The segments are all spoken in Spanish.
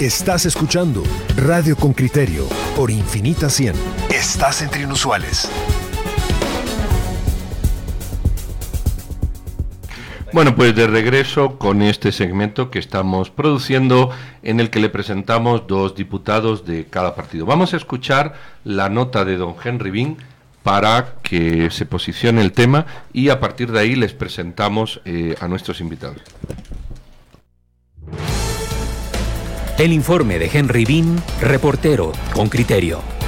Estás escuchando Radio con Criterio por Infinita 100. Estás entre inusuales. Bueno, pues de regreso con este segmento que estamos produciendo en el que le presentamos dos diputados de cada partido. Vamos a escuchar la nota de don Henry Bean para que se posicione el tema y a partir de ahí les presentamos eh, a nuestros invitados. El informe de Henry Bean, reportero con criterio.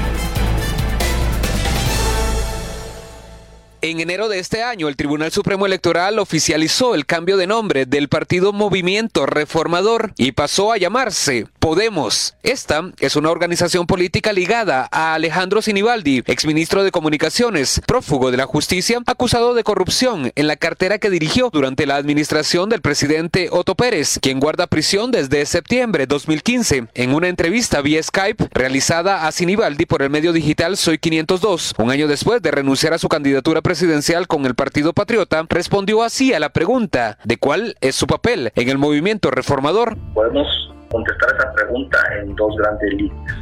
En enero de este año, el Tribunal Supremo Electoral oficializó el cambio de nombre del partido Movimiento Reformador y pasó a llamarse Podemos. Esta es una organización política ligada a Alejandro Sinibaldi, exministro de Comunicaciones, prófugo de la justicia, acusado de corrupción en la cartera que dirigió durante la administración del presidente Otto Pérez, quien guarda prisión desde septiembre 2015. En una entrevista vía Skype realizada a Sinibaldi por el medio digital Soy 502, un año después de renunciar a su candidatura presidencial, presidencial con el Partido Patriota, respondió así a la pregunta de cuál es su papel en el movimiento reformador. Podemos contestar esa pregunta en dos grandes líneas.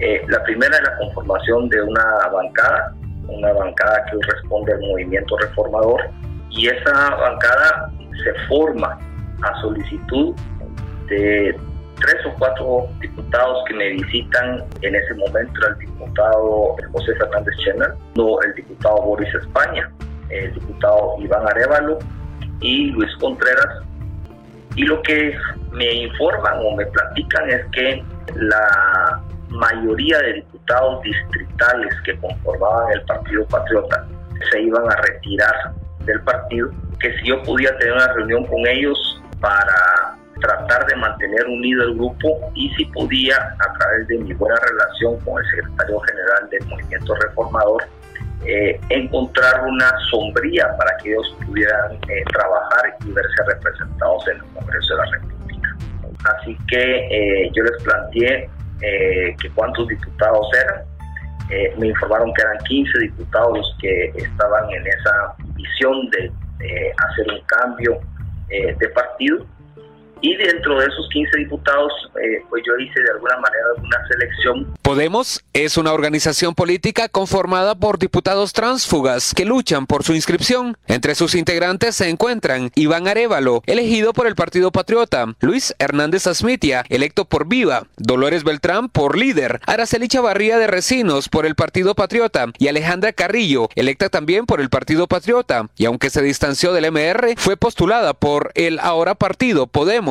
Eh, la primera es la conformación de una bancada, una bancada que responde al movimiento reformador, y esa bancada se forma a solicitud de tres o cuatro diputados que me visitan en ese momento el diputado José Fernández Chenal, no el diputado Boris España, el diputado Iván Arevalo y Luis Contreras. Y lo que me informan o me platican es que la mayoría de diputados distritales que conformaban el Partido Patriota se iban a retirar del partido, que si yo podía tener una reunión con ellos para tratar de mantener unido el grupo y si podía, a través de mi buena relación con el secretario general del movimiento reformador, eh, encontrar una sombría para que ellos pudieran eh, trabajar y verse representados en el Congreso de la República. Así que eh, yo les planteé que cuántos diputados eran. me informaron que eran 15 diputados los que estaban en esa visión de hacer un cambio de partido y dentro de esos 15 diputados, eh, pues yo hice de alguna manera una selección. Podemos es una organización política conformada por diputados transfugas que luchan por su inscripción. Entre sus integrantes se encuentran Iván Arevalo, elegido por el Partido Patriota, Luis Hernández Asmitia, electo por Viva, Dolores Beltrán por líder, Araceli Chavarría de Recinos por el Partido Patriota y Alejandra Carrillo, electa también por el Partido Patriota, y aunque se distanció del MR, fue postulada por el ahora partido Podemos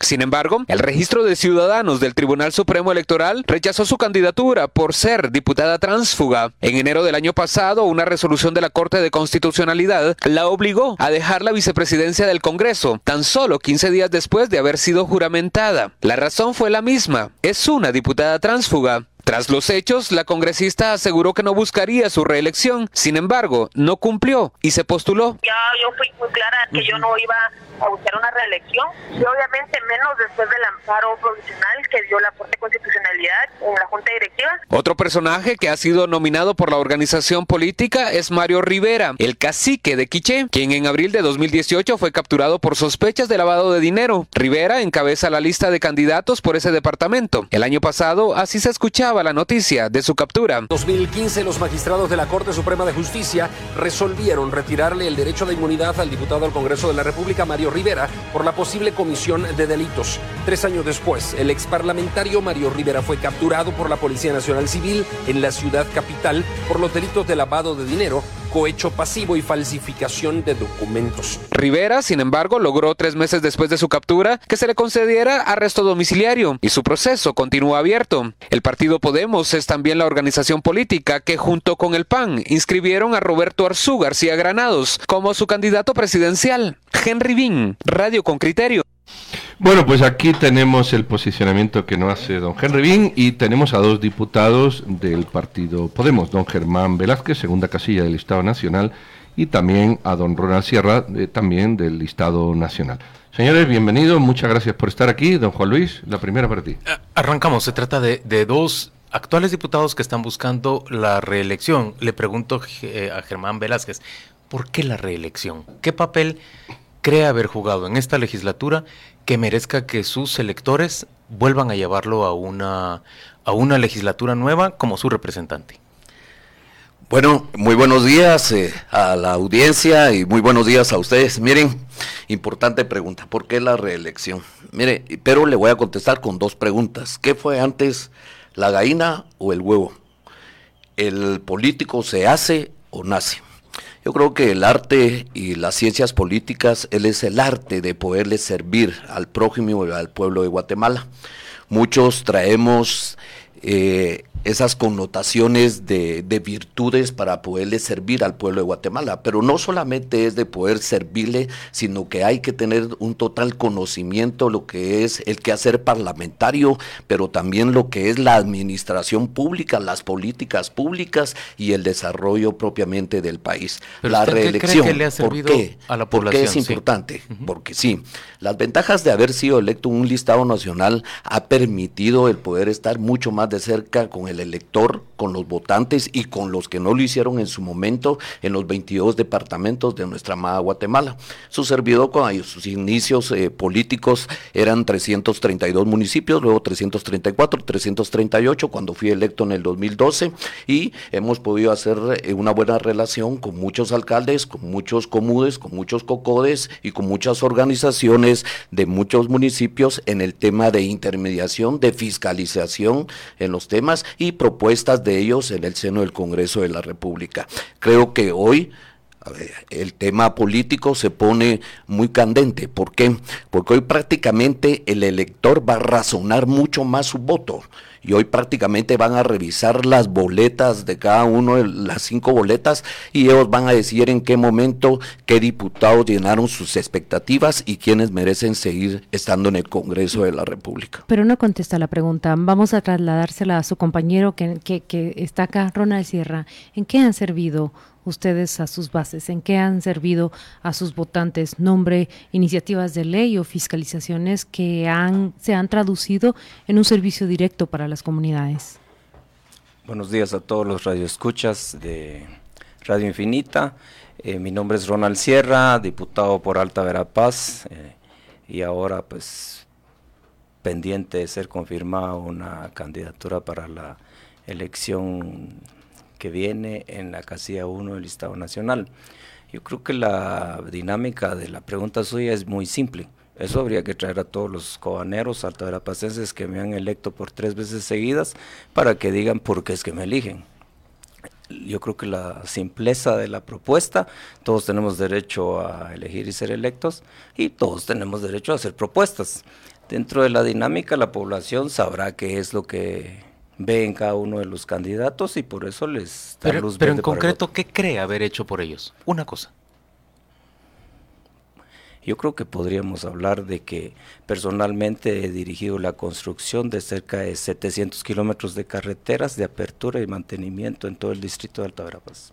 sin embargo, el registro de ciudadanos del Tribunal Supremo Electoral rechazó su candidatura por ser diputada transfuga. En enero del año pasado, una resolución de la Corte de Constitucionalidad la obligó a dejar la vicepresidencia del Congreso, tan solo 15 días después de haber sido juramentada. La razón fue la misma, es una diputada transfuga. Tras los hechos, la congresista aseguró que no buscaría su reelección. Sin embargo, no cumplió y se postuló. Ya yo fui muy clara que yo no iba a buscar una reelección y obviamente menos después del amparo provisional que dio la Corte de Constitucionalidad en la Junta Directiva. Otro personaje que ha sido nominado por la organización política es Mario Rivera, el cacique de Quiché, quien en abril de 2018 fue capturado por sospechas de lavado de dinero. Rivera encabeza la lista de candidatos por ese departamento. El año pasado así se escuchaba la noticia de su captura. En 2015 los magistrados de la Corte Suprema de Justicia resolvieron retirarle el derecho de inmunidad al diputado al Congreso de la República, Mario Rivera, por la posible comisión de delitos. Tres años después, el ex parlamentario Mario Rivera fue capturado por la Policía Nacional Civil en la ciudad capital por los delitos de lavado de dinero cohecho pasivo y falsificación de documentos. Rivera, sin embargo, logró tres meses después de su captura que se le concediera arresto domiciliario y su proceso continúa abierto. El partido Podemos es también la organización política que junto con el PAN inscribieron a Roberto Arzú García Granados como su candidato presidencial. Henry Bean, Radio con Criterio. Bueno, pues aquí tenemos el posicionamiento que nos hace don Henry Bin y tenemos a dos diputados del partido Podemos, don Germán Velázquez, segunda casilla del Estado Nacional, y también a don Ronald Sierra, también del Estado Nacional. Señores, bienvenidos, muchas gracias por estar aquí. Don Juan Luis, la primera para ti. Eh, arrancamos, se trata de, dos actuales diputados que están buscando la reelección. Le pregunto eh, a Germán Velázquez, ¿por qué la reelección? ¿Qué papel cree haber jugado en esta legislatura que merezca que sus electores vuelvan a llevarlo a una, a una legislatura nueva como su representante? Bueno, muy buenos días eh, a la audiencia y muy buenos días a ustedes. Miren, importante pregunta, ¿por qué la reelección? Mire, pero le voy a contestar con dos preguntas. ¿Qué fue antes, la gallina o el huevo? ¿El político se hace o nace? Yo creo que el arte y las ciencias políticas, él es el arte de poderle servir al prójimo y al pueblo de Guatemala. Muchos traemos eh, esas connotaciones de, virtudes para poderle servir al pueblo de Guatemala. Pero no solamente es de poder servirle, sino que hay que tener un total conocimiento de lo que es el quehacer parlamentario, pero también lo que es la administración pública, las políticas públicas y el desarrollo propiamente del país. la reelección, ¿por qué? A la población, es importante? Porque sí, las ventajas de haber sido electo un listado nacional ha permitido el poder estar mucho más de cerca con el el elector, con los votantes y con los que no lo hicieron en su momento en los 22 departamentos de nuestra amada Guatemala. Su servidor con sus inicios eh, políticos eran 332 municipios, luego 334, 338 cuando fui electo en el 2012 y hemos podido hacer eh, una buena relación con muchos alcaldes, con muchos comudes, con muchos cocodes y con muchas organizaciones de muchos municipios en el tema de intermediación, de fiscalización en los temas y propuestas de ellos en el seno del Congreso de la República. Creo que hoy el tema político se pone muy candente. ¿Por qué? Porque hoy prácticamente el elector va a razonar mucho más su voto y hoy prácticamente van a revisar las boletas de cada uno de las cinco boletas y ellos van a decir en qué momento qué diputados llenaron sus expectativas y quiénes merecen seguir estando en el Congreso de la República. Pero no contesta la pregunta. Vamos a trasladársela a su compañero que, que, que está acá, Ronald Sierra. ¿En qué han servido ustedes a sus bases? ¿En qué han servido a sus votantes? Nombre, iniciativas de ley o fiscalizaciones que han, se han traducido en un servicio directo para las comunidades. Buenos días a todos los radioescuchas de Radio Infinita. Eh, mi nombre es Ronald Sierra, diputado por Alta Verapaz eh, y ahora pues pendiente de ser confirmada una candidatura para la elección que viene en la casilla 1 del Estado Nacional. Yo creo que la dinámica de la pregunta suya es muy simple. Eso habría que traer a todos los cobaneros altaverapacenses que me han electo por tres veces seguidas para que digan por qué es que me eligen. Yo creo que la simpleza de la propuesta, todos tenemos derecho a elegir y ser electos y todos tenemos derecho a hacer propuestas. Dentro de la dinámica la población sabrá qué es lo que ve en cada uno de los candidatos y por eso les da pero, Pero en concreto, ¿qué cree haber hecho por ellos? Una cosa. Yo creo que podríamos hablar de que personalmente he dirigido la construcción de cerca de 700 kilómetros de carreteras de apertura y mantenimiento en todo el distrito de Alta Verapaz.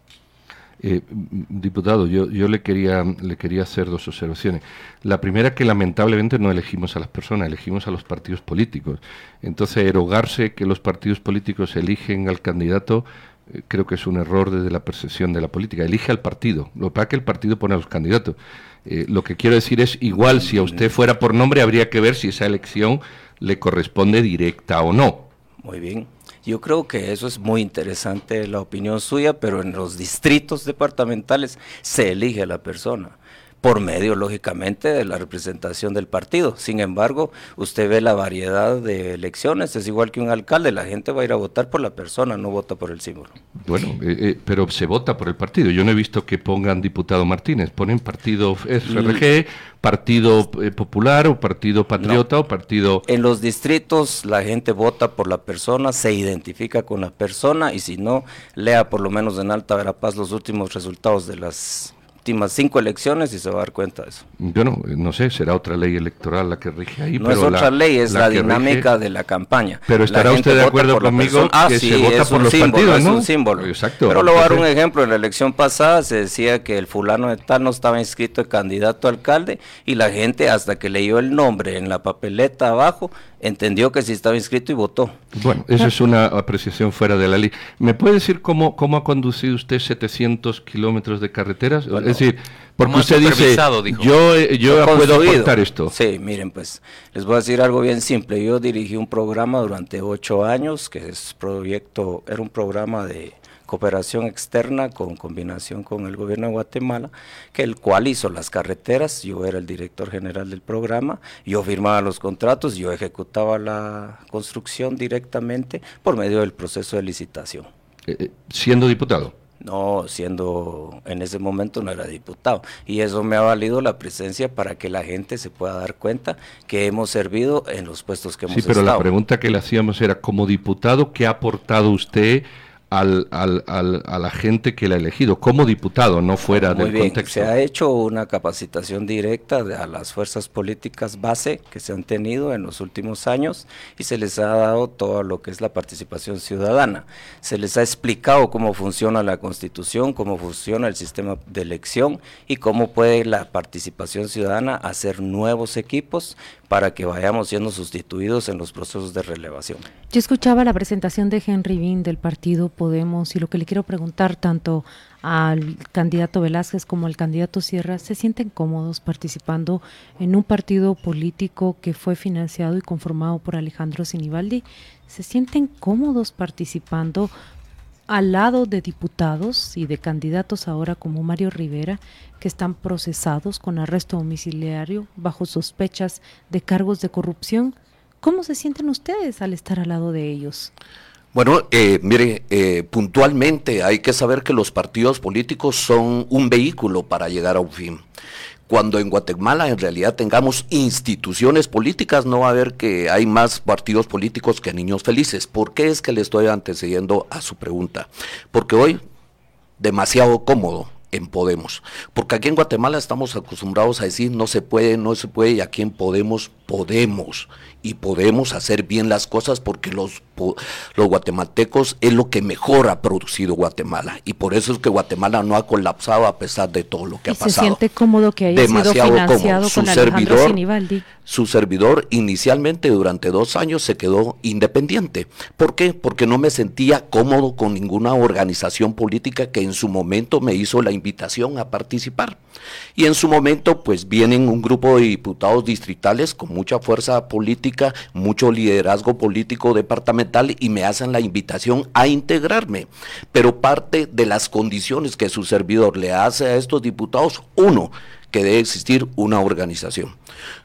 Eh, diputado, yo, yo le, quería, le quería hacer dos observaciones. La primera, que lamentablemente no elegimos a las personas, elegimos a los partidos políticos. Entonces, erogarse que los partidos políticos eligen al candidato, eh, creo que es un error desde la percepción de la política. Elige al partido. Lo que pasa es que el partido pone a los candidatos. Eh, lo que quiero decir es, igual si a usted fuera por nombre, habría que ver si esa elección le corresponde directa o no. Muy bien. Yo creo que eso es muy interesante la opinión suya, pero en los distritos departamentales se elige a la persona por medio, lógicamente, de la representación del partido. Sin embargo, usted ve la variedad de elecciones, es igual que un alcalde, la gente va a ir a votar por la persona, no vota por el símbolo. Bueno, eh, eh, pero se vota por el partido. Yo no he visto que pongan diputado Martínez, ponen partido FRG, partido eh, popular o partido patriota o partido... En los distritos la gente vota por la persona, se identifica con la persona y si no, lea por lo menos en Alta Verapaz los últimos resultados de las últimas cinco elecciones y se va a dar cuenta de eso. Bueno, no sé, será otra ley electoral la que rige ahí. No es otra ley, es la, dinámica de la campaña. Pero estará usted de acuerdo conmigo ah, que sí, se vota por los partidos, ¿no? Es un símbolo. Exacto. Pero le voy a dar un ejemplo. En la elección pasada se decía que el fulano de tal no estaba inscrito de candidato a alcalde y la gente hasta que leyó el nombre en la papeleta abajo entendió que sí estaba inscrito y votó. Bueno, eso es una apreciación fuera de la ley. ¿Me puede decir cómo, cómo ha conducido usted 700 kilómetros de carreteras? es decir, porque usted dice, yo, eh, yo puedo aportar esto. Sí, miren, pues les voy a decir algo bien simple. Yo dirigí un programa durante ocho años, que es proyecto, era un programa de cooperación externa con combinación con el gobierno de Guatemala, que el cual hizo las carreteras, yo era el director general del programa, yo firmaba los contratos, yo ejecutaba la construcción directamente por medio del proceso de licitación. Eh, eh, siendo diputado. No, siendo en ese momento no era diputado. Y eso me ha valido la presencia para que la gente se pueda dar cuenta que hemos servido en los puestos que hemos estado. Sí, pero la pregunta que le hacíamos era, como diputado, ¿qué ha aportado usted al, al, al, a la gente que la ha elegido como diputado, no fuera Muy del bien. contexto. Se ha hecho una capacitación directa de, a las fuerzas políticas base que se han tenido en los últimos años y se les ha dado todo lo que es la participación ciudadana. Se les ha explicado cómo funciona la constitución, cómo funciona el sistema de elección y cómo puede la participación ciudadana hacer nuevos equipos para que vayamos siendo sustituidos en los procesos de relevación. Yo escuchaba la presentación de Henry Bean del partido Podemos y lo que le quiero preguntar tanto al candidato Velázquez como al candidato Sierra, ¿se sienten cómodos participando en un partido político que fue financiado y conformado por Alejandro Sinibaldi? ¿Se sienten cómodos participando al lado de diputados y de candidatos ahora como Mario Rivera, que están procesados con arresto domiciliario bajo sospechas de cargos de corrupción. ¿Cómo se sienten ustedes al estar al lado de ellos? Bueno, eh, mire, eh, puntualmente hay que saber que los partidos políticos son un vehículo para llegar a un fin cuando en Guatemala en realidad tengamos instituciones políticas, no va a haber que hay más partidos políticos que niños felices. ¿Por qué es que le estoy antecediendo a su pregunta? Porque hoy, demasiado cómodo en Podemos. Porque aquí en Guatemala estamos acostumbrados a decir no se puede, no se puede, y aquí en Podemos podemos. Y podemos hacer bien las cosas porque los, los guatemaltecos es lo que mejor ha producido Guatemala. Y por eso es que Guatemala no ha colapsado a pesar de todo lo que ha pasado. ¿Se siente cómodo que haya sido financiado con Alejandro Sinibaldi? Su servidor inicialmente durante dos años se quedó independiente. ¿Por qué? Porque no me sentía cómodo con ninguna organización política que en su momento me hizo la invitación a participar. Y en su momento pues vienen un grupo de diputados distritales con mucha fuerza política, mucho liderazgo político departamental y me hacen la invitación a integrarme. Pero parte de las condiciones que su servidor le hace a estos diputados, uno, que debe existir una organización.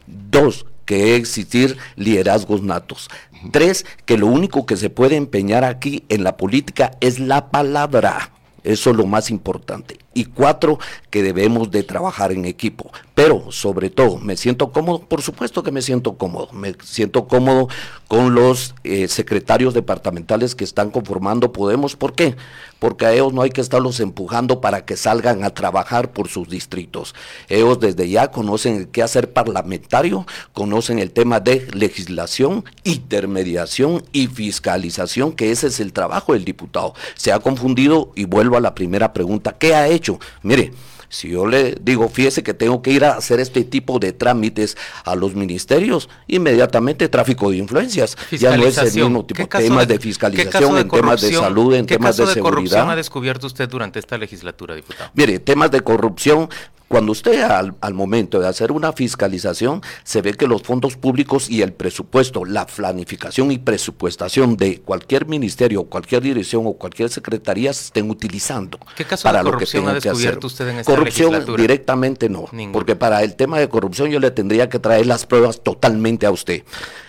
Dos, que debe existir liderazgos natos. Tres, que lo único que se puede empeñar aquí en la política es la palabra. Eso es lo más importante. Y cuatro, que debemos de trabajar en equipo. Pero sobre todo, ¿me siento cómodo? Por supuesto que me siento cómodo. Me siento cómodo con los eh, secretarios departamentales que están conformando Podemos. ¿Por qué? Porque a ellos no hay que estarlos empujando para que salgan a trabajar por sus distritos. Ellos desde ya conocen qué hacer parlamentario, conocen el tema de legislación, intermediación y fiscalización, que ese es el trabajo del diputado. Se ha confundido y vuelvo a la primera pregunta. ¿Qué ha hecho? Mire, si yo le digo, fíjese que tengo que ir a hacer este tipo de trámites a los ministerios, inmediatamente tráfico de influencias. Ya no es el mismo tipo de temas de, fiscalización, en temas de salud, en temas de, de seguridad. corrupción ha descubierto usted durante esta legislatura, diputado? Mire, temas de corrupción, cuando usted al, al, momento de hacer una fiscalización, se ve que los fondos públicos y el presupuesto, la planificación y presupuestación de cualquier ministerio, cualquier dirección o cualquier secretaría se estén utilizando. ¿Qué caso para de corrupción lo que ha descubierto usted en esta Corrupción directamente no, porque para el tema de corrupción yo le tendría que traer las pruebas totalmente a usted.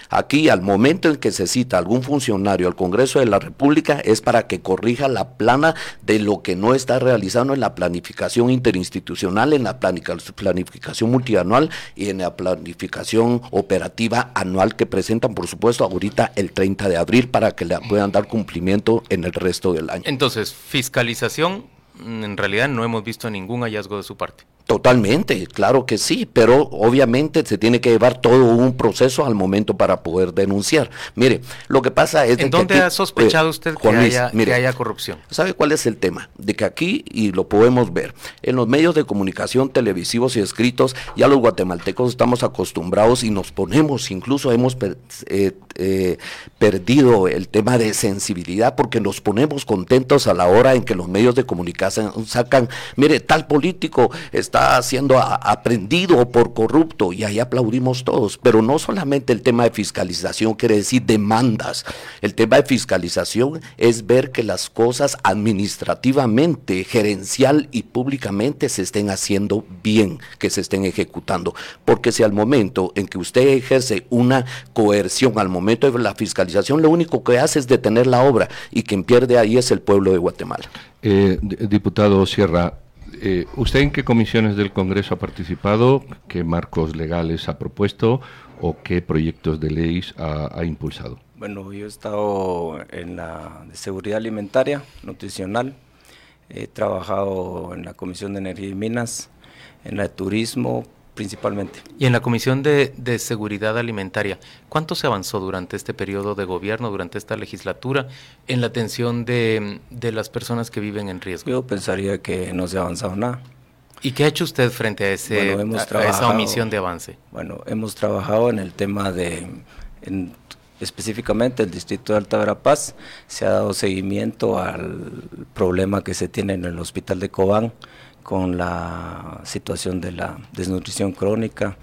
Aquí, al momento en que se cita algún funcionario al Congreso de la República, es para que corrija la plana de lo que no está realizando en la planificación interinstitucional, en la planificación multianual y en la planificación operativa anual que presentan, por supuesto, ahorita el 30 de abril para que le puedan dar cumplimiento en el resto del año. Entonces, fiscalización, en realidad no hemos visto ningún hallazgo de su parte. Totalmente, claro que sí, pero obviamente se tiene que llevar todo un proceso al momento para poder denunciar. Mire, lo que pasa es... ¿En dónde ha sospechado eh, usted que, haya, que haya corrupción? ¿Sabe cuál es el tema? De que aquí, y lo podemos ver, en los medios de comunicación televisivos y escritos, ya los guatemaltecos estamos acostumbrados y nos ponemos, incluso hemos eh, eh, perdido el tema de sensibilidad porque nos ponemos contentos a la hora en que los medios de comunicación sacan, mire, tal político está siendo aprendido por corrupto y ahí aplaudimos todos. Pero no solamente el tema de fiscalización quiere decir demandas. El tema de fiscalización es ver que las cosas administrativamente, gerencial y públicamente se estén haciendo bien, que se estén ejecutando. Porque si al momento en que usted ejerce una coerción, al momento de la fiscalización, lo único que hace es detener la obra y quien pierde ahí es el pueblo de Guatemala. Eh, diputado Sierra, eh, ¿Usted en qué comisiones del Congreso ha participado? ¿Qué marcos legales ha propuesto o qué proyectos de leyes ha, impulsado? Bueno, yo he estado en la de seguridad alimentaria, nutricional, he trabajado en la Comisión de Energía y Minas, en la de turismo, principalmente. Y en la Comisión de, Seguridad Alimentaria, ¿cuánto se avanzó durante este periodo de gobierno, durante esta legislatura, en la atención de, las personas que viven en riesgo? Yo pensaría que no se ha avanzado nada. ¿Y qué ha hecho usted frente a, ese, esa omisión de avance? Bueno, hemos trabajado en el tema de, específicamente el distrito de Alta Verapaz, se ha dado seguimiento al problema que se tiene en el hospital de Cobán, con la situación de la desnutrición crónica.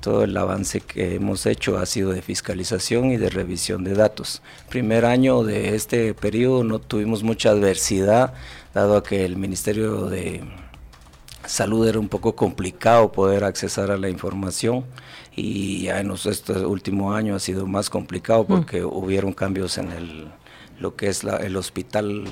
Todo el avance que hemos hecho ha sido de fiscalización y de revisión de datos. Primer año de este periodo no tuvimos mucha adversidad, dado a que el Ministerio de Salud era un poco complicado poder accesar a la información y ya en este último año ha sido más complicado mm. porque hubieron cambios en el, lo que es el hospital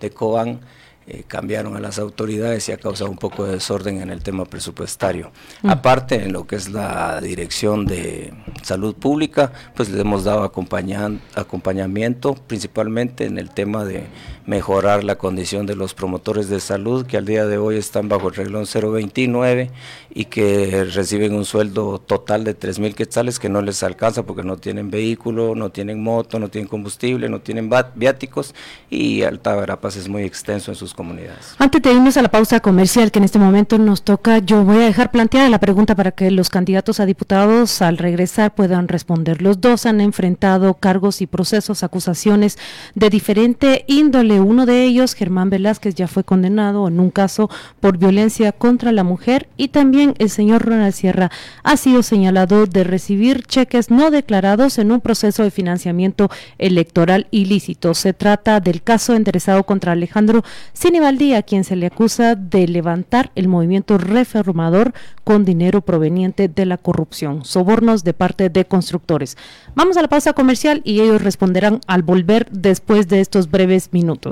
de Cobán eh, cambiaron a las autoridades y ha causado un poco de desorden en el tema presupuestario. Mm. Aparte, en lo que es la dirección de salud pública, pues le hemos dado acompañamiento principalmente en el tema de mejorar la condición de los promotores de salud que al día de hoy están bajo el reglón 029 y que reciben un sueldo total de 3 mil quetzales que no les alcanza porque no tienen vehículo, no tienen moto, no tienen combustible, no tienen viáticos y Alta Verapaz es muy extenso en sus comunidades. Antes de irnos a la pausa comercial que en este momento nos toca, yo voy a dejar planteada la pregunta para que los candidatos a diputados al regresar puedan responder. Los dos han enfrentado cargos y procesos, acusaciones de diferente índole uno de ellos, Germán Velázquez, ya fue condenado en un caso por violencia contra la mujer y también el señor Ronald Sierra ha sido señalado de recibir cheques no declarados en un proceso de financiamiento electoral ilícito. Se trata del caso enderezado contra Alejandro Sinibaldi, a quien se le acusa de levantar el movimiento reformador con dinero proveniente de la corrupción, sobornos de parte de constructores. Vamos a la pausa comercial y ellos responderán al volver después de estos breves minutos.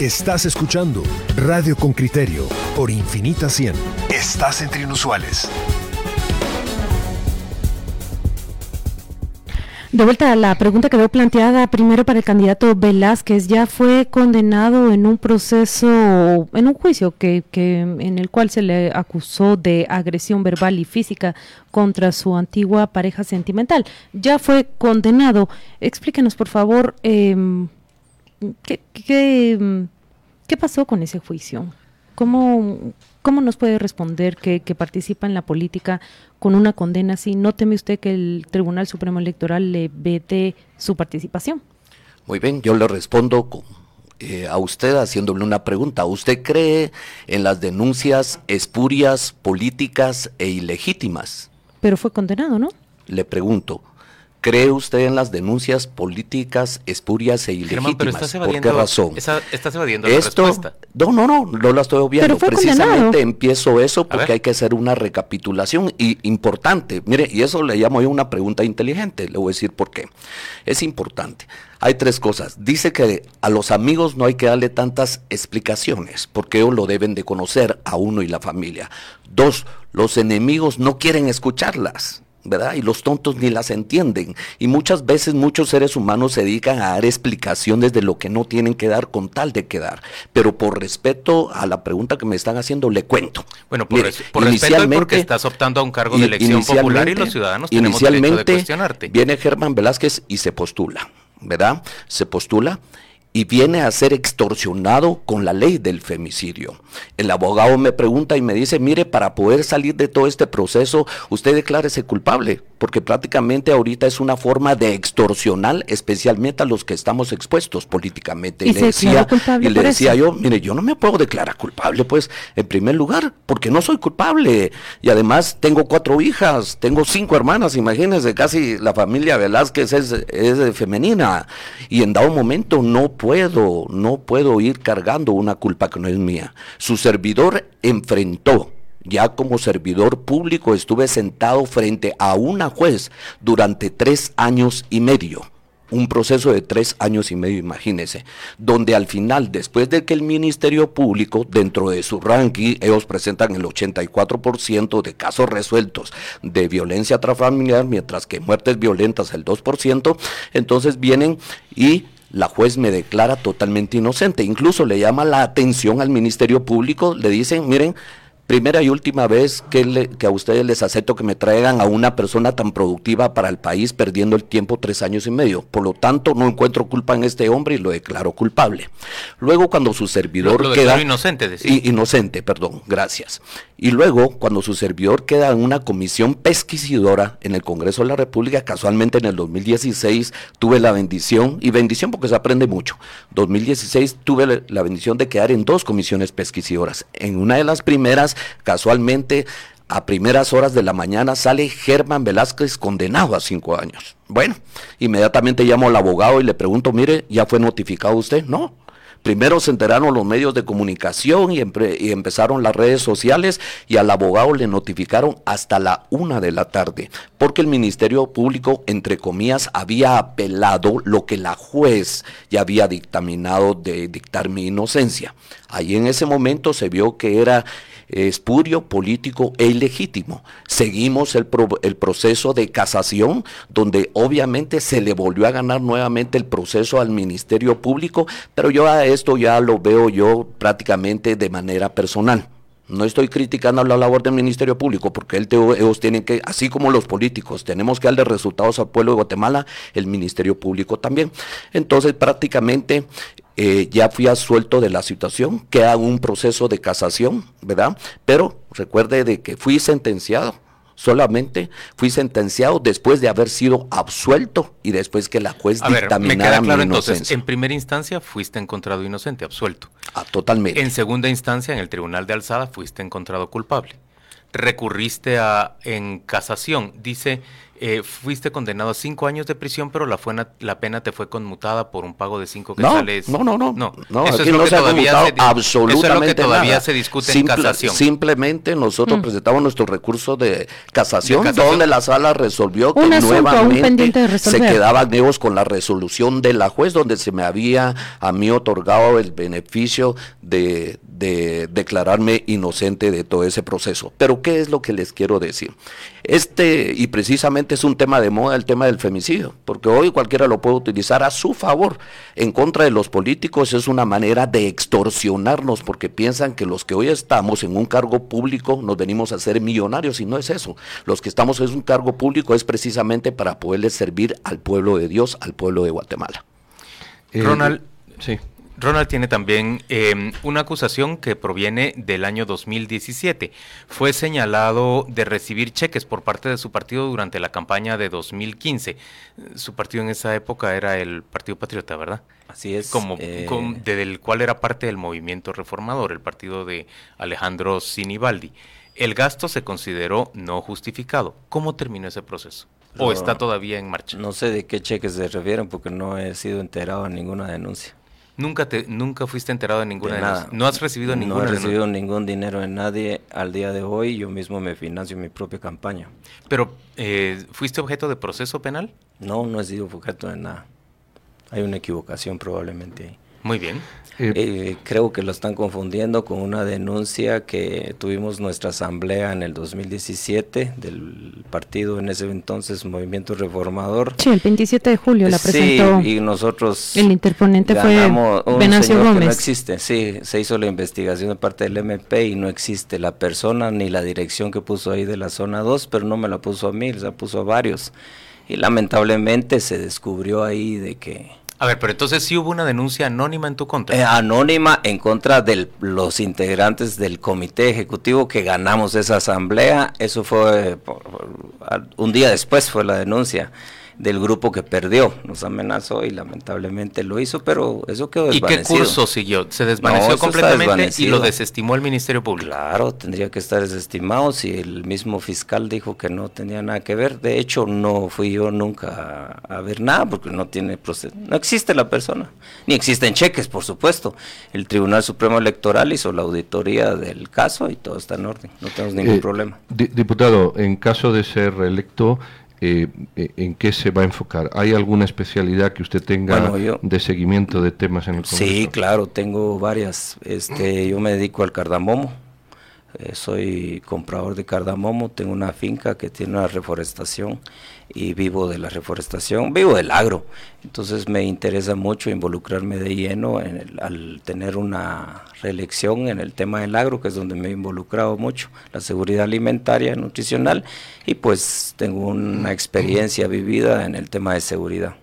Estás escuchando Radio con Criterio por Infinita 100. Estás entre inusuales. De vuelta a la pregunta que veo planteada primero para el candidato Velázquez, ya fue condenado en un proceso, en un juicio que, que, en el cual se le acusó de agresión verbal y física contra su antigua pareja sentimental. Ya fue condenado. Explíquenos, por favor, em, ¿qué, qué, qué pasó con ese juicio. ¿Cómo, ¿Cómo nos puede responder que, participa en la política con una condena así? ¿No teme usted que el Tribunal Supremo Electoral le vete su participación? Muy bien, yo le respondo eh, a usted haciéndole una pregunta. ¿Usted cree en las denuncias espurias, políticas e ilegítimas? Pero fue condenado, ¿no? Le pregunto, ¿Cree usted en las denuncias políticas espurias e ilegítimas? ¿Por qué razón? estás evadiendo la respuesta. No, no, no, no la estoy obviando. Precisamente empiezo eso porque hay que hacer una recapitulación y importante. Mire, y eso le llamo yo una pregunta inteligente. Le voy a decir por qué. Es importante. Hay tres cosas. Dice que a los amigos no hay que darle tantas explicaciones porque ellos lo deben de conocer a uno y la familia. Dos, los enemigos no quieren escucharlas ¿verdad? Y los tontos ni las entienden. Y muchas veces muchos seres humanos se dedican a dar explicaciones de lo que no tienen que dar con tal de quedar. Pero por respeto a la pregunta que me están haciendo, le cuento. Bueno, por, respeto porque estás optando a un cargo de elección popular y los ciudadanos tenemos derecho de cuestionarte. Viene Germán Velázquez y se postula, ¿verdad? Se postula y viene a ser extorsionado con la ley del femicidio. El abogado me pregunta y me dice, mire, para poder salir de todo este proceso, usted declárese culpable, porque prácticamente ahorita es una forma de extorsionar, especialmente a los que estamos expuestos políticamente. Y, le decía, y le decía yo, mire, yo no me puedo declarar culpable, pues, en primer lugar, porque no soy culpable. Y además tengo cuatro hijas, tengo cinco hermanas, imagínense, casi la familia Velázquez es, es femenina. Y en dado momento no puedo, no puedo ir cargando una culpa que no es mía. Su servidor enfrentó ya como servidor público estuve sentado frente a una juez durante tres años y medio. Un proceso de tres años y medio, imagínense, donde al final, después de que el Ministerio Público, dentro de su ranking, ellos presentan el 84% de casos resueltos de violencia transfamiliar, mientras que muertes violentas el 2%, entonces vienen y la juez me declara totalmente inocente. Incluso le llama la atención al Ministerio Público, le dicen, miren, primera y última vez que, que, a ustedes les acepto que me traigan a una persona tan productiva para el país perdiendo el tiempo tres años y medio. Por lo tanto, no encuentro culpa en este hombre y lo declaro culpable. Luego, cuando su servidor lo, queda... inocente, Inocente, perdón, gracias. Y luego, cuando su servidor queda en una comisión pesquisidora en el Congreso de la República, casualmente en el 2016 tuve la bendición, y bendición porque se aprende mucho, 2016 tuve la bendición de quedar en dos comisiones pesquisidoras. En una de las primeras, casualmente, a primeras horas de la mañana sale Germán Velázquez condenado a cinco años. Bueno, inmediatamente llamo al abogado y le pregunto, mire, ¿ya fue notificado usted? No, Primero se enteraron los medios de comunicación y, empezaron las redes sociales y al abogado le notificaron hasta la una de la tarde, porque el Ministerio Público, entre comillas, había apelado lo que la juez ya había dictaminado de dictar mi inocencia. Ahí en ese momento se vio que era espurio, político e ilegítimo. Seguimos el, el, proceso de casación, donde obviamente se le volvió a ganar nuevamente el proceso al Ministerio Público, pero yo a esto ya lo veo yo prácticamente de manera personal. No estoy criticando la labor del Ministerio Público, porque ellos tienen que, así como los políticos, tenemos que darle resultados al pueblo de Guatemala, el Ministerio Público también. Entonces, prácticamente eh, ya fui asuelto de la situación, queda un proceso de casación, ¿verdad? Pero recuerde de que fui sentenciado, solamente fui sentenciado después de haber sido absuelto y después que la juez dictaminara mi Entonces, en primera instancia fuiste encontrado inocente, absuelto. Ah, totalmente. En segunda instancia, en el Tribunal de Alzada, fuiste encontrado culpable. Recurriste a en casación, dice eh, fuiste condenado a cinco años de prisión, pero la, la pena te fue conmutada por un pago de cinco quetzales. No, no, no, no. no eso es lo que todavía se, absolutamente todavía se discute en casación. Simplemente nosotros mm. presentamos nuestro recurso de casación, donde la sala resolvió que nuevamente se quedaban negos con la resolución de la juez, donde se me había a mí otorgado el beneficio de, de declararme inocente de todo ese proceso. Pero ¿qué es lo que les quiero decir? Este, y precisamente es un tema de moda, el tema del femicidio, porque hoy cualquiera lo puede utilizar a su favor. En contra de los políticos es una manera de extorsionarnos, porque piensan que los que hoy estamos en un cargo público nos venimos a ser millonarios, y no es eso. Los que estamos en un cargo público es precisamente para poderles servir al pueblo de Dios, al pueblo de Guatemala. Ronald, sí. Ronald tiene también em, una acusación que proviene del año 2017. Fue señalado de recibir cheques por parte de su partido durante la campaña de 2015. Su partido en esa época era el Partido Patriota, ¿verdad? Así es. Como, eh, del cual era parte del movimiento reformador, el partido de Alejandro Sinibaldi. El gasto se consideró no justificado. ¿Cómo terminó ese proceso? ¿O está todavía en marcha? No sé de qué cheques se refieren porque no he sido enterado en ninguna denuncia. Nunca te, nunca fuiste enterado de ninguna de, nada. No has recibido ninguna. No he recibido ningún dinero de nadie al día de hoy. Yo mismo me financio mi propia campaña. Pero, eh, ¿fuiste objeto de proceso penal? No, no he sido objeto de nada. Hay una equivocación probablemente ahí. Muy bien. Eh, eh, creo que lo están confundiendo con una denuncia que tuvimos nuestra asamblea en el 2017 del partido en ese entonces Movimiento Reformador. Sí, el 27 de julio la presentó. Sí, y nosotros. El interponente fue Venancio Gómez. no existe, sí, se hizo la investigación de parte del MP y no existe la persona ni la dirección que puso ahí de la zona 2, pero no me la puso a mí, la puso a varios. Y lamentablemente se descubrió ahí de que a ver, pero entonces sí hubo una denuncia anónima en tu contra. Eh, anónima en contra de los integrantes del comité ejecutivo que ganamos esa asamblea. Eso fue un día después fue la denuncia del grupo que perdió. Nos amenazó y lamentablemente lo hizo, pero eso quedó desvanecido. ¿Y qué curso siguió? ¿Se desvaneció completamente y lo desestimó el Ministerio Público? Claro, tendría que estar desestimado si el mismo fiscal dijo que no tenía nada que ver. De hecho, no fui yo nunca a, ver nada porque no tiene no existe la persona, ni existen cheques, por supuesto. El Tribunal Supremo Electoral hizo la auditoría del caso y todo está en orden, no tenemos ningún eh, problema. Diputado, en caso de ser reelecto, eh, eh, ¿en qué se va a enfocar? ¿Hay alguna especialidad que usted tenga de seguimiento de temas en el Congreso? Sí, claro, tengo varias. Este, yo me dedico al cardamomo. Eh, soy comprador de cardamomo, tengo una finca que tiene una reforestación y vivo de la reforestación, vivo del agro. Entonces me interesa mucho involucrarme de lleno al tener una reelección en el tema del agro, que es donde me he involucrado mucho, la seguridad alimentaria, nutricional, y pues tengo una experiencia vivida en el tema de seguridad.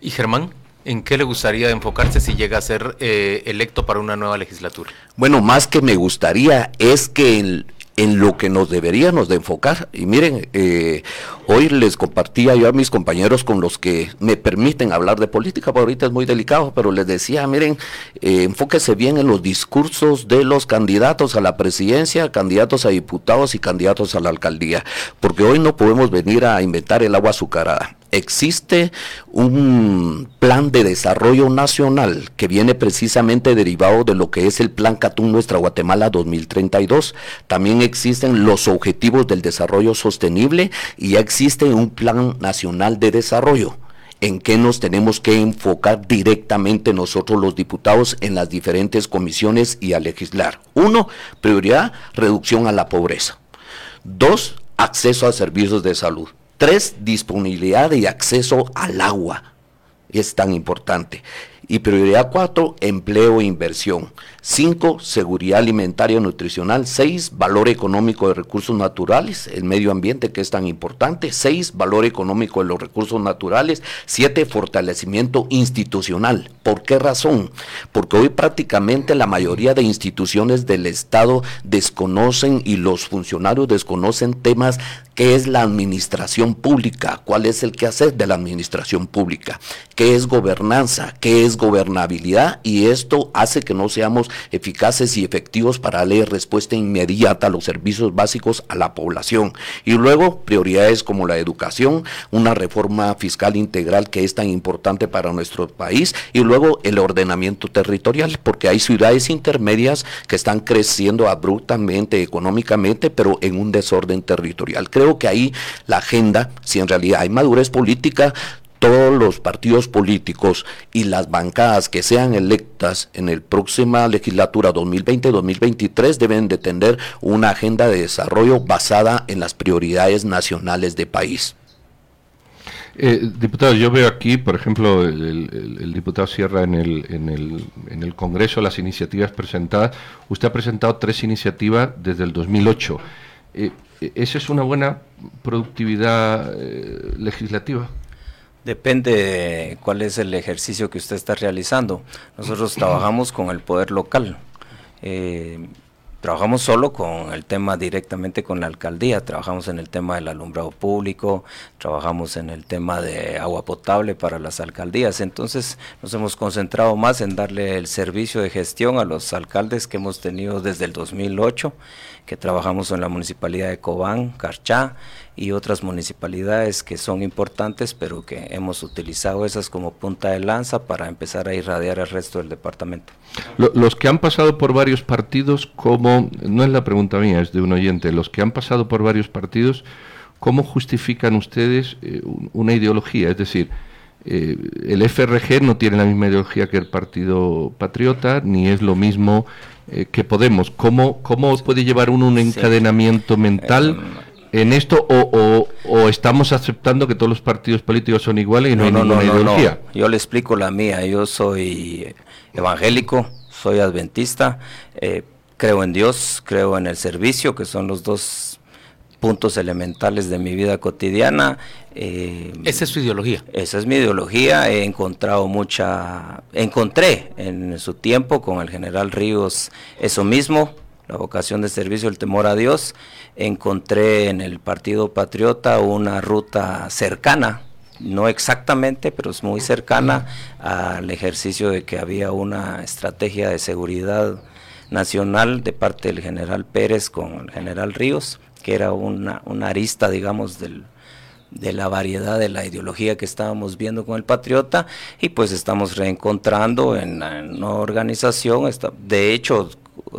¿Y Germán? ¿En qué le gustaría enfocarse si llega a ser eh, electo para una nueva legislatura? Bueno, más que me gustaría es que el, en lo que nos deberíamos de enfocar. Y miren, eh, hoy les compartía yo a mis compañeros con los que me permiten hablar de política, porque ahorita es muy delicado, pero les decía, miren, eh, enfóquese bien en los discursos de los candidatos a la presidencia, candidatos a diputados y candidatos a la alcaldía, porque hoy no podemos venir a inventar el agua azucarada existe un plan de desarrollo nacional que viene precisamente derivado de lo que es el Plan Catún Nuestra Guatemala 2032. También existen los objetivos del desarrollo sostenible y ya existe un Plan Nacional de Desarrollo en qué nos tenemos que enfocar directamente nosotros los diputados en las diferentes comisiones y a legislar. Uno, prioridad, reducción a la pobreza. Dos, acceso a servicios de salud. Tres, disponibilidad y acceso al agua. Es tan importante. Y prioridad cuatro, empleo e inversión. Cinco, seguridad alimentaria y nutricional. Seis, valor económico de recursos naturales, el medio ambiente que es tan importante. Seis, valor económico de los recursos naturales. Siete, fortalecimiento institucional. ¿Por qué razón? Porque hoy prácticamente la mayoría de instituciones del Estado desconocen y los funcionarios desconocen temas que es la administración pública, cuál es el quehacer de la administración pública, qué es gobernanza, qué es gobernabilidad y esto hace que no seamos eficaces y efectivos para darle respuesta inmediata a los servicios básicos a la población. Y luego, prioridades como la educación, una reforma fiscal integral que es tan importante para nuestro país, y luego el ordenamiento territorial, porque hay ciudades intermedias que están creciendo abruptamente económicamente, pero en un desorden territorial. Creo que ahí la agenda, si en realidad hay madurez política, todos los partidos políticos y las bancadas que sean electas en el próxima legislatura 2020-2023 deben de tener una agenda de desarrollo basada en las prioridades nacionales de país. Eh, diputado, yo veo aquí, por ejemplo, el, diputado Sierra en el, en, el, en el Congreso, las iniciativas presentadas. Usted ha presentado tres iniciativas desde el 2008. Eh, ¿Esa es una buena productividad eh, legislativa? Depende de cuál es el ejercicio que usted está realizando. Nosotros trabajamos con el poder local. Eh, trabajamos solo con el tema directamente con la alcaldía, trabajamos en el tema del alumbrado público, trabajamos en el tema de agua potable para las alcaldías, entonces nos hemos concentrado más en darle el servicio de gestión a los alcaldes que hemos tenido desde el 2008, que trabajamos en la municipalidad de Cobán, Carchá, y otras municipalidades que son importantes, pero que hemos utilizado esas como punta de lanza para empezar a irradiar al resto del departamento. Los que han pasado por varios partidos, como, no es la pregunta mía, es de un oyente, los que han pasado por varios partidos, ¿cómo justifican ustedes eh, una ideología? Es decir, eh, el FRG no tiene la misma ideología que el Partido Patriota, ni es lo mismo eh, que Podemos. ¿Cómo, ¿Cómo puede llevar uno un encadenamiento mental en esto o, o, estamos aceptando que todos los partidos políticos son iguales y no, hay ninguna ideología? Yo le explico la mía. Yo soy evangélico, soy adventista, eh, creo en Dios, creo en el servicio, que son los dos puntos elementales de mi vida cotidiana. Eh, esa es su ideología. Esa es mi ideología. He encontrado mucha, encontré en su tiempo con el general Ríos eso mismo, la vocación de servicio, el temor a Dios. Encontré en el Partido Patriota una ruta cercana, no exactamente, pero es muy cercana al ejercicio de que había una estrategia de seguridad nacional de parte del general Pérez con el general Ríos que era una, una arista, digamos, del, de la variedad de la ideología que estábamos viendo con el Patriota y pues estamos reencontrando en, una organización. de hecho,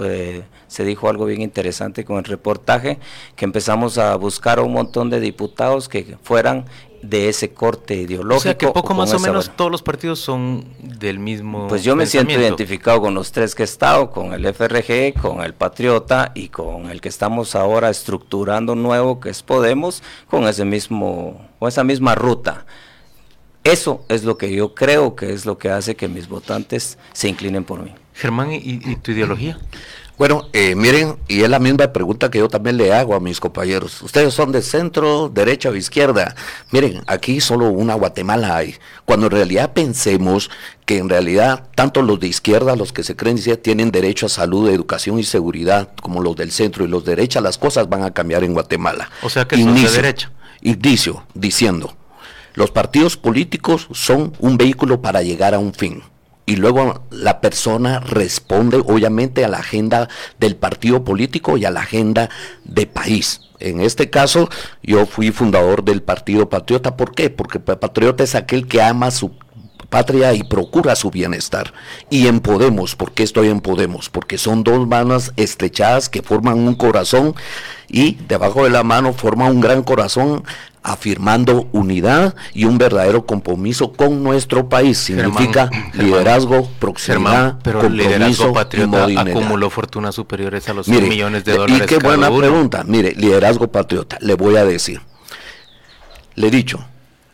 eh, se dijo algo bien interesante con el reportaje, que empezamos a buscar a un montón de diputados que fueran de ese corte ideológico. O sea que poco más o menos todos los partidos son del mismo. Pues yo me siento identificado con los tres que he estado, con el FRG, con el Patriota y con el que estamos ahora estructurando nuevo, que es Podemos, con ese mismo, con esa misma ruta. Eso es lo que yo creo que es lo que hace que mis votantes se inclinen por mí. Germán, y tu ideología? Bueno, eh, miren, y es la misma pregunta que yo también le hago a mis compañeros. Ustedes son de centro, derecha o izquierda. Miren, aquí solo una Guatemala hay. Cuando en realidad pensemos que en realidad tanto los de izquierda, los que se creen tienen derecho a salud, educación y seguridad, como los del centro y los de derecha, las cosas van a cambiar en Guatemala. O sea que son de derecha. Inicio, diciendo, los partidos políticos son un vehículo para llegar a un fin y luego la persona responde obviamente a la agenda del partido político y a la agenda de país. En este caso, yo fui fundador del Partido Patriota. ¿Por qué? Porque patriota es aquel que ama su patria y procura su bienestar. Y en Podemos, ¿por qué estoy en Podemos? Porque son dos manos estrechadas que forman un corazón y debajo de la mano forma un gran corazón afirmando unidad y un verdadero compromiso con nuestro país. Significa liderazgo, proximidad, pero el liderazgo patriota acumuló fortunas superiores a los millones de dólares. Y qué buena pregunta. Mire, liderazgo patriota, le voy a decir. Le he dicho,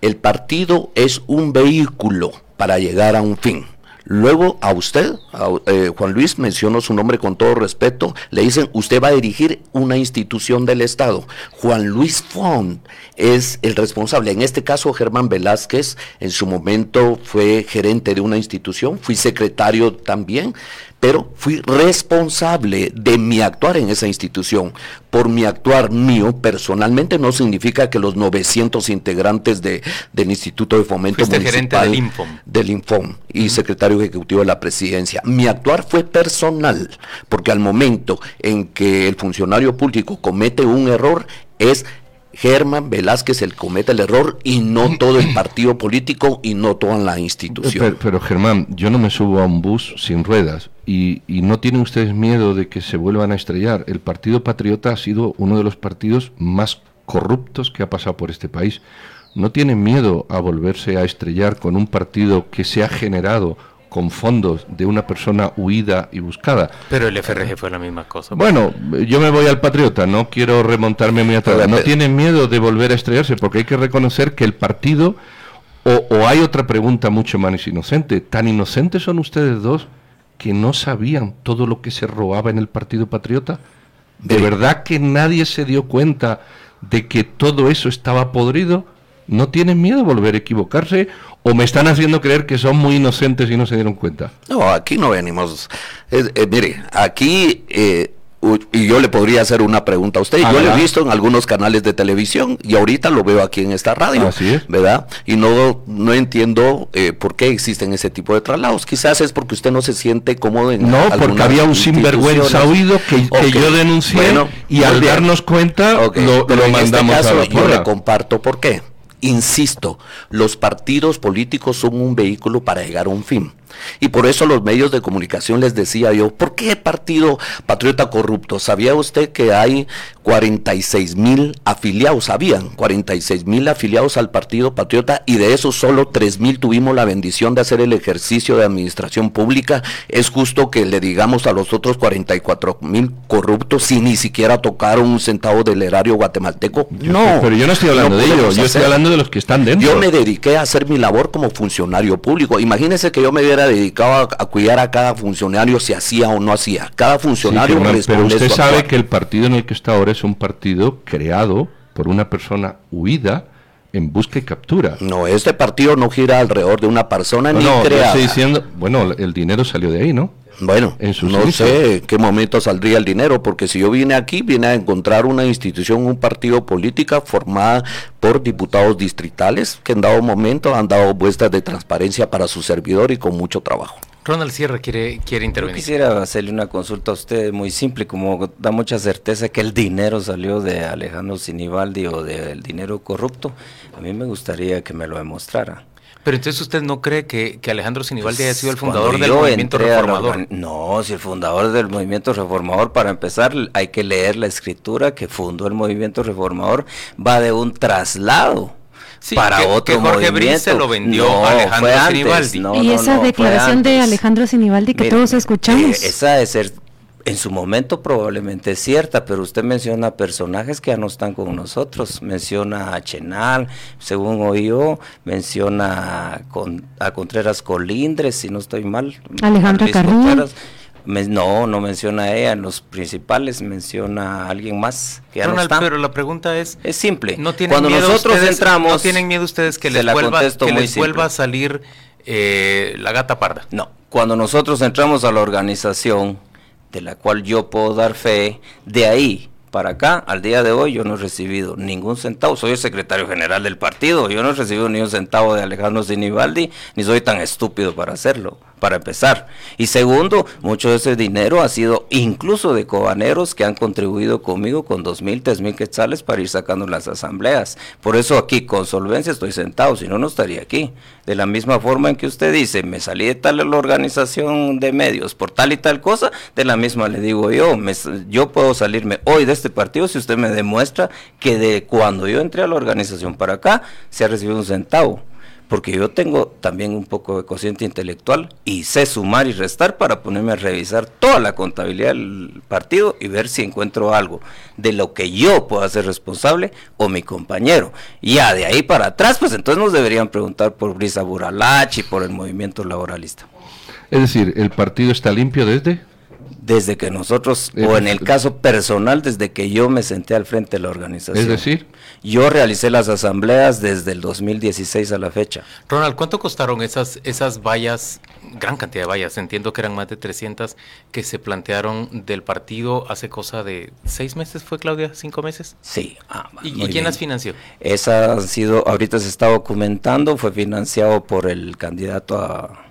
el partido es un vehículo para llegar a un fin. Luego a usted, eh, Juan Luis, menciono su nombre con todo respeto, le dicen, usted va a dirigir una institución del Estado. Juan Luis Font es el responsable. En este caso, Germán Velázquez, en su momento fue gerente de una institución, fui secretario también, pero fui responsable de mi actuar en esa institución. Por mi actuar mío personalmente no significa que los 900 integrantes de, del Instituto de Fomento Municipal gerente del Infom, del Infom y secretario ejecutivo de la presidencia. Mi actuar fue personal, porque al momento en que el funcionario público comete un error es Germán Velázquez el cometa el error y no todo el partido político y no toda la institución. Pero, Germán, yo no me subo a un bus sin ruedas y, y, no tienen ustedes miedo de que se vuelvan a estrellar. El Partido Patriota ha sido uno de los partidos más corruptos que ha pasado por este país. ¿No tienen miedo a volverse a estrellar con un partido que se ha generado con fondos de una persona huida y buscada. Pero el FRG fue la misma cosa. Bueno, yo me voy al Patriota, no quiero remontarme muy atrás. No tienen miedo de volver a estrellarse porque hay que reconocer que el partido, o, o hay otra pregunta mucho más inocente, tan inocentes son ustedes dos que no sabían todo lo que se robaba en el Partido Patriota. ¿De verdad que nadie se dio cuenta de que todo eso estaba podrido? ¿No tienen miedo de volver a equivocarse o me están haciendo creer que son muy inocentes y no se dieron cuenta? No, aquí no venimos. Eh, mire, aquí eh, y yo le podría hacer una pregunta a usted. yo lo he visto en algunos canales de televisión y ahorita lo veo aquí en esta radio, ¿verdad? Y no no entiendo eh, por qué existen ese tipo de traslados. Quizás es porque usted no se siente cómodo en No, porque había un sinvergüenza oído que, yo denuncié y al darnos cuenta lo, este mandamos a la Yo le comparto por qué. Insisto, los partidos políticos son un vehículo para llegar a un fin. Y por eso los medios de comunicación les decía yo, ¿por qué partido patriota corrupto? ¿Sabía usted que hay 46 mil afiliados? Habían 46 mil afiliados al partido patriota y de esos solo 3 mil tuvimos la bendición de hacer el ejercicio de administración pública. Es justo que le digamos a los otros 44 mil corruptos si ni siquiera tocaron un centavo del erario guatemalteco. no. Pero yo no estoy hablando de ellos, yo estoy hablando de los que están dentro. Yo me dediqué a hacer mi labor como funcionario público. Imagínese que yo me hubiera dedicado a, cuidar a cada funcionario si hacía o no hacía. Cada funcionario sí, pero, usted sabe que el partido en el que está ahora es un partido creado por una persona huida en busca y captura. No, este partido no gira alrededor de una persona ni no, Estoy diciendo, bueno, el dinero salió de ahí, ¿no? Bueno, no sé qué momento saldría el dinero, porque si yo vine aquí, vine a encontrar una institución, un partido política formada por diputados distritales que en dado momento han dado muestras de transparencia para su servidor y con mucho trabajo. Ronald Sierra quiere, quiere intervenir. Yo quisiera hacerle una consulta a usted muy simple, como da mucha certeza que el dinero salió de Alejandro Sinibaldi o del dinero corrupto. A mí me gustaría que me lo demostrara. Pero entonces usted no cree que, Alejandro Sinibaldi haya sido el pues, fundador del movimiento reformador. no, si el fundador del movimiento reformador, para empezar, hay que leer la escritura que fundó el movimiento reformador, va de un traslado. para otro que Jorge movimiento. se lo vendió a Alejandro Sinibaldi. y esa declaración de Alejandro Sinibaldi que todos escuchamos. Eh, esa es ser en su momento probablemente es cierta, pero usted menciona personajes que ya no están con nosotros. Menciona a Chenal, según oí menciona a Contreras Colindres, si no estoy mal. Alejandra Carrillo. no, no menciona a ella, en los principales menciona a alguien más que ya no está. Pero la pregunta es... Es simple. ¿no Cuando nosotros entramos... ¿No tienen miedo ustedes que les, vuelva, que les vuelva a salir eh, la gata parda? No. Cuando nosotros entramos a la organización de la cual yo puedo dar fe, de ahí para acá, al día de hoy, yo no he recibido ningún centavo. Soy el secretario general del partido. Yo no he recibido ni un centavo de Alejandro Sinibaldi, ni soy tan estúpido para hacerlo para empezar. Y segundo, mucho de ese dinero ha sido incluso de cobaneros que han contribuido conmigo con dos mil, tres mil quetzales para ir sacando las asambleas. Por eso aquí con solvencia estoy sentado, si no, no estaría aquí. De la misma forma en que usted dice, me salí de tal organización de medios por tal y tal cosa, de la misma le digo yo, yo puedo salirme hoy de este partido si usted me demuestra que de cuando yo entré a la organización para acá, se ha recibido un centavo porque yo tengo también un poco de cociente intelectual y sé sumar y restar para ponerme a revisar toda la contabilidad del partido y ver si encuentro algo de lo que yo pueda ser responsable o mi compañero. Ya de ahí para atrás, pues entonces nos deberían preguntar por Brisa Buralach y por el movimiento laboralista. Es decir, ¿el partido está limpio desde? Desde que nosotros, o en el caso personal, desde que yo me senté al frente de la organización. Es decir, yo realicé las asambleas desde el 2016 a la fecha. Ronald, ¿cuánto costaron esas, esas vallas, gran cantidad de vallas, entiendo que eran más de 300, que se plantearon del partido hace cosa de seis meses, fue Claudia, cinco meses? Sí. Ah, ¿Y, quién las financió? Esa ha sido, ahorita se está documentando, fue financiado por el candidato a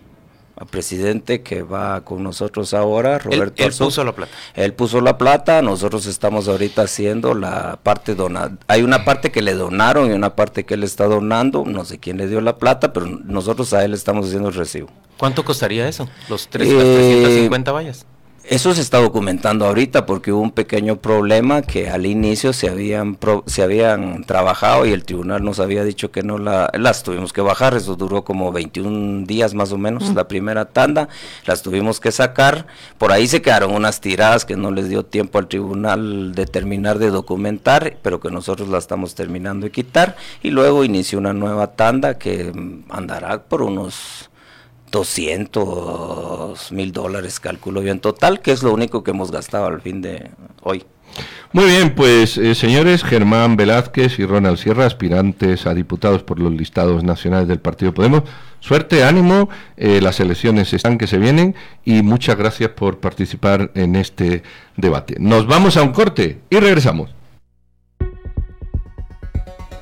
presidente que va con nosotros ahora, Roberto. Él, puso la plata. Él puso la plata, nosotros estamos ahorita haciendo la parte donada. Hay una parte que le donaron y una parte que él está donando, no sé quién le dio la plata, pero nosotros a él estamos haciendo el recibo. ¿Cuánto costaría eso? Los tres, 350 vallas. Eso se está documentando ahorita porque hubo un pequeño problema que al inicio se habían se habían trabajado y el tribunal nos había dicho que no la, las tuvimos que bajar, eso duró como 21 días más o menos la primera tanda, las tuvimos que sacar, por ahí se quedaron unas tiradas que no les dio tiempo al tribunal de terminar de documentar, pero que nosotros la estamos terminando de quitar. Y luego inició una nueva tanda que andará por unos 200 mil dólares, calculo yo en total, que es lo único que hemos gastado al fin de hoy. Muy bien, pues eh, señores, Germán Velázquez y Ronald Sierra, aspirantes a diputados por los listados nacionales del Partido Podemos, suerte, ánimo, eh, las elecciones están que se vienen y muchas gracias por participar en este debate. Nos vamos a un corte y regresamos.